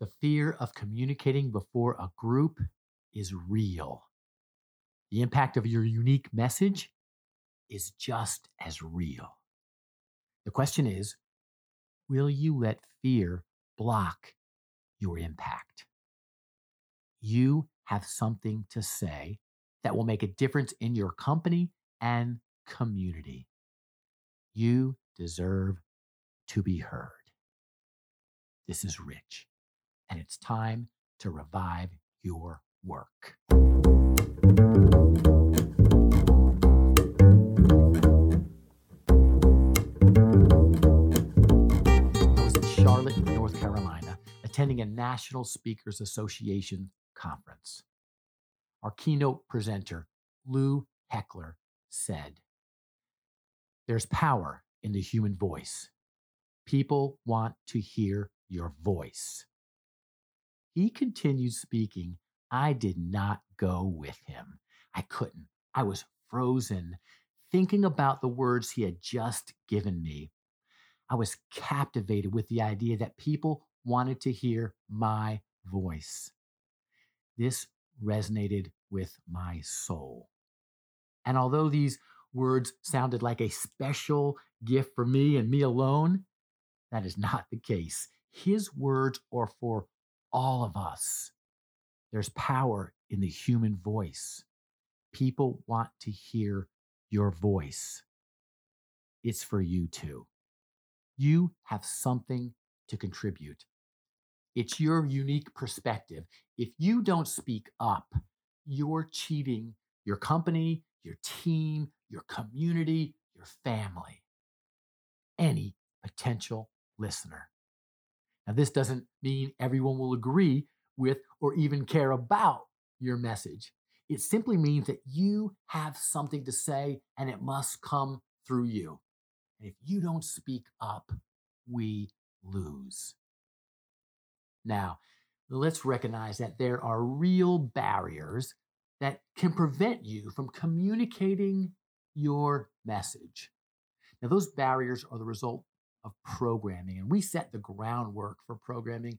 The fear of communicating before a group is real. The impact of your unique message is just as real. The question is will you let fear block your impact? You have something to say that will make a difference in your company and community. You deserve to be heard. This is Rich, and it's time to revive your work. I was in Charlotte, North Carolina, attending a National Speakers Association conference. Our keynote presenter, Lou Heckler, said, There's power in the human voice. People want to hear your voice. He continued speaking. I did not go with him. I couldn't. I was frozen, thinking about the words he had just given me. I was captivated with the idea that people wanted to hear my voice. This resonated with my soul. And although these words sounded like a special gift for me and me alone, that is not the case. His words are for all of us. There's power in the human voice. People want to hear your voice. It's for you too. You have something to contribute. It's your unique perspective. If you don't speak up, you're cheating your company, your team, your community, your family, any potential listener. Now, this doesn't mean everyone will agree with or even care about your message. It simply means that you have something to say and it must come through you. And if you don't speak up, we lose. Now, let's recognize that there are real barriers that can prevent you from communicating your message. Now, those barriers are the result of programming, and we set the groundwork for programming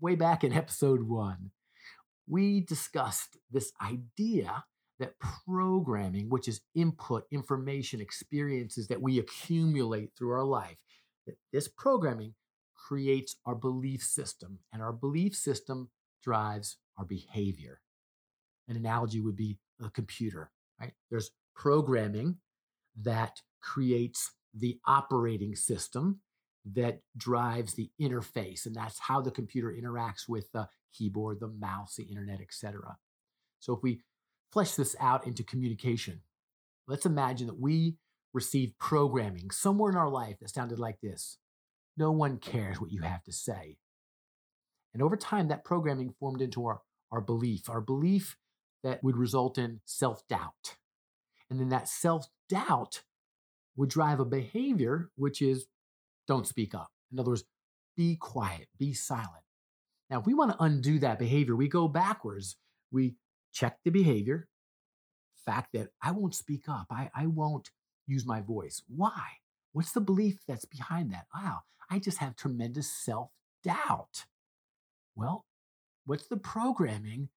way back in episode one. We discussed this idea that programming, which is input, information, experiences that we accumulate through our life, that this programming creates our belief system, and our belief system drives our behavior. An analogy would be a computer, right? There's programming that creates the operating system that drives the interface, and that's how the computer interacts with the keyboard, the mouse, the internet, etc. So if we flesh this out into communication, let's imagine that we received programming somewhere in our life that sounded like this No one cares what you have to say. And over time, that programming formed into our, our belief, our belief that would result in self doubt. And then that self doubt would drive a behavior, which is don't speak up. In other words, be quiet, be silent. Now, if we want to undo that behavior, we go backwards. We check the behavior, fact that I won't speak up, I, I won't use my voice. Why? What's the belief that's behind that? Wow, I just have tremendous self doubt. Well, what's the programming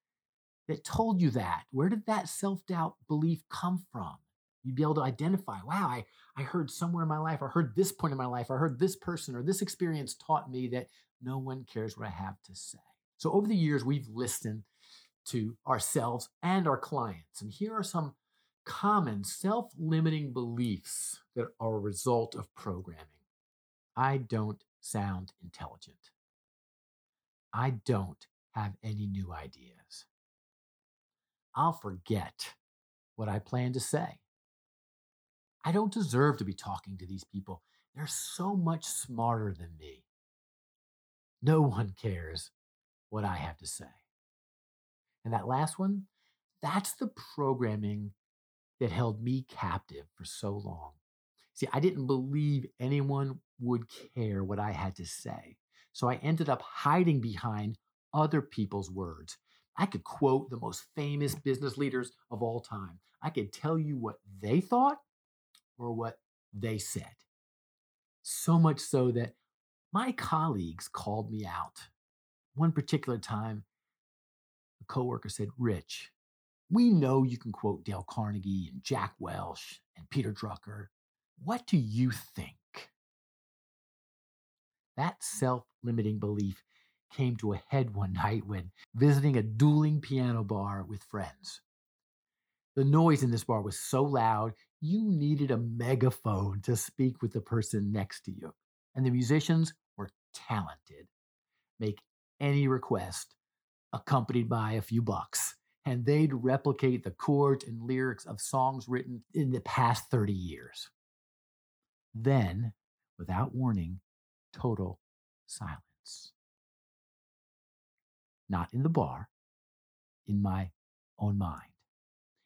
that told you that? Where did that self doubt belief come from? You'd be able to identify, wow, I, I heard somewhere in my life, I heard this point in my life, I heard this person or this experience taught me that no one cares what I have to say. So over the years, we've listened to ourselves and our clients. And here are some common self limiting beliefs that are a result of programming. I don't sound intelligent. I don't have any new ideas. I'll forget what I plan to say. I don't deserve to be talking to these people. They're so much smarter than me. No one cares what I have to say. And that last one, that's the programming that held me captive for so long. See, I didn't believe anyone would care what I had to say. So I ended up hiding behind other people's words. I could quote the most famous business leaders of all time. I could tell you what they thought or what they said. So much so that my colleagues called me out. One particular time, a coworker said, Rich, we know you can quote Dale Carnegie and Jack Welch and Peter Drucker. What do you think? That self limiting belief came to a head one night when visiting a dueling piano bar with friends. The noise in this bar was so loud, you needed a megaphone to speak with the person next to you. And the musicians were talented. Make any request accompanied by a few bucks, and they'd replicate the chords and lyrics of songs written in the past 30 years. Then, without warning, total silence. Not in the bar, in my own mind.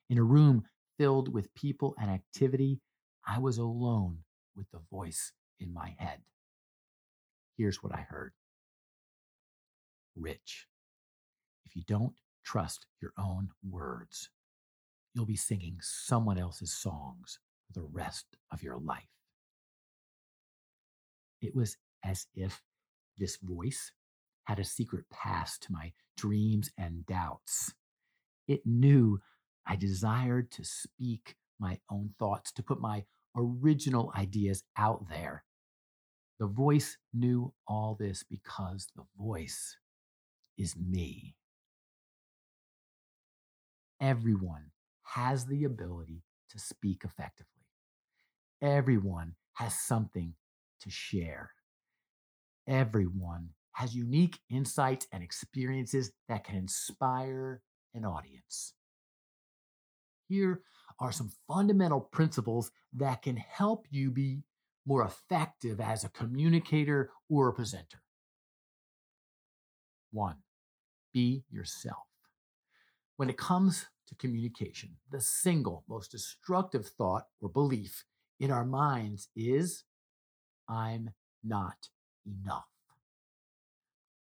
In a room filled with people and activity, I was alone with the voice in my head. Here's what I heard Rich, if you don't trust your own words, you'll be singing someone else's songs for the rest of your life. It was as if this voice had a secret pass to my dreams and doubts. It knew I desired to speak my own thoughts, to put my original ideas out there. The voice knew all this because the voice is me. Everyone has the ability to speak effectively. Everyone has something to share. Everyone has unique insights and experiences that can inspire an audience. Here are some fundamental principles that can help you be more effective as a communicator or a presenter. One, be yourself. When it comes to communication, the single most destructive thought or belief in our minds is I'm not enough.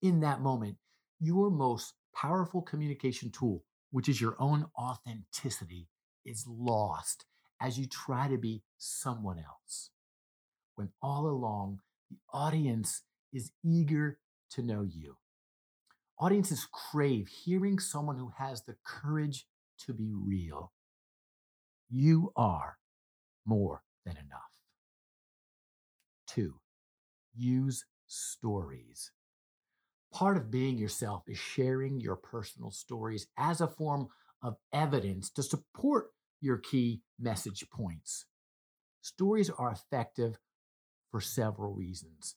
In that moment, your most powerful communication tool, which is your own authenticity, is lost as you try to be someone else. When all along, the audience is eager to know you. Audiences crave hearing someone who has the courage to be real. You are more than enough. Two, use stories. Part of being yourself is sharing your personal stories as a form of evidence to support your key message points. Stories are effective for several reasons.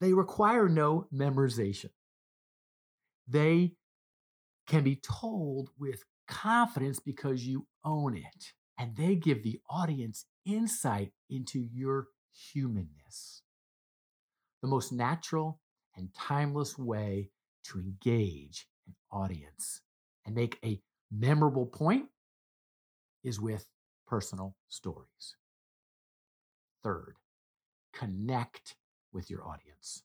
They require no memorization. They can be told with confidence because you own it, and they give the audience insight into your humanness. The most natural and timeless way to engage an audience and make a memorable point is with personal stories. Third, connect with your audience.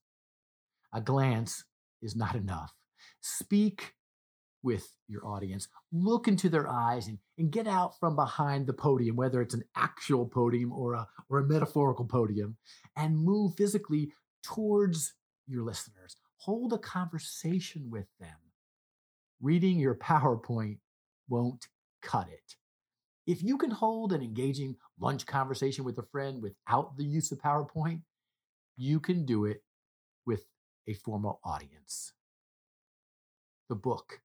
A glance is not enough. Speak with your audience. Look into their eyes and, and get out from behind the podium, whether it's an actual podium or a, or a metaphorical podium, and move physically towards your listeners. Hold a conversation with them. Reading your PowerPoint won't cut it. If you can hold an engaging lunch conversation with a friend without the use of PowerPoint, you can do it with a formal audience. The book,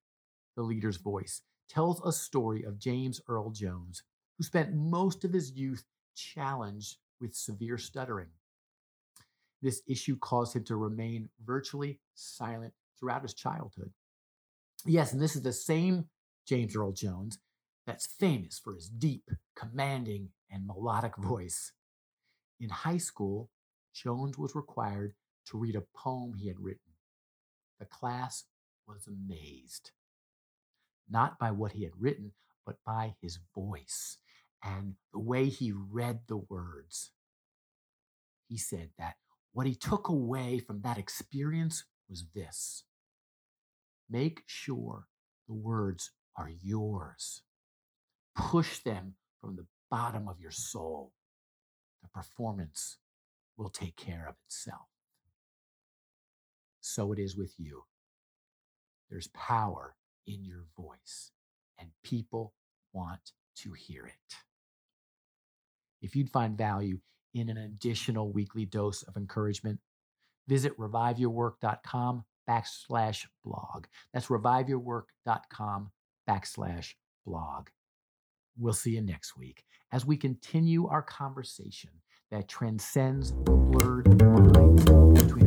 The Leader's Voice, tells a story of James Earl Jones, who spent most of his youth challenged with severe stuttering. This issue caused him to remain virtually silent throughout his childhood. Yes, and this is the same James Earl Jones that's famous for his deep, commanding, and melodic voice. In high school, Jones was required to read a poem he had written. The class was amazed, not by what he had written, but by his voice and the way he read the words. He said that what he took away from that experience was this make sure the words are yours. Push them from the bottom of your soul. The performance will take care of itself. so it is with you. There's power in your voice, and people want to hear it. If you'd find value in an additional weekly dose of encouragement, visit reviveyourwork.com backslash blog. That's reviveyourwork.com backslash blog. We'll see you next week as we continue our conversation that transcends the blurred lines between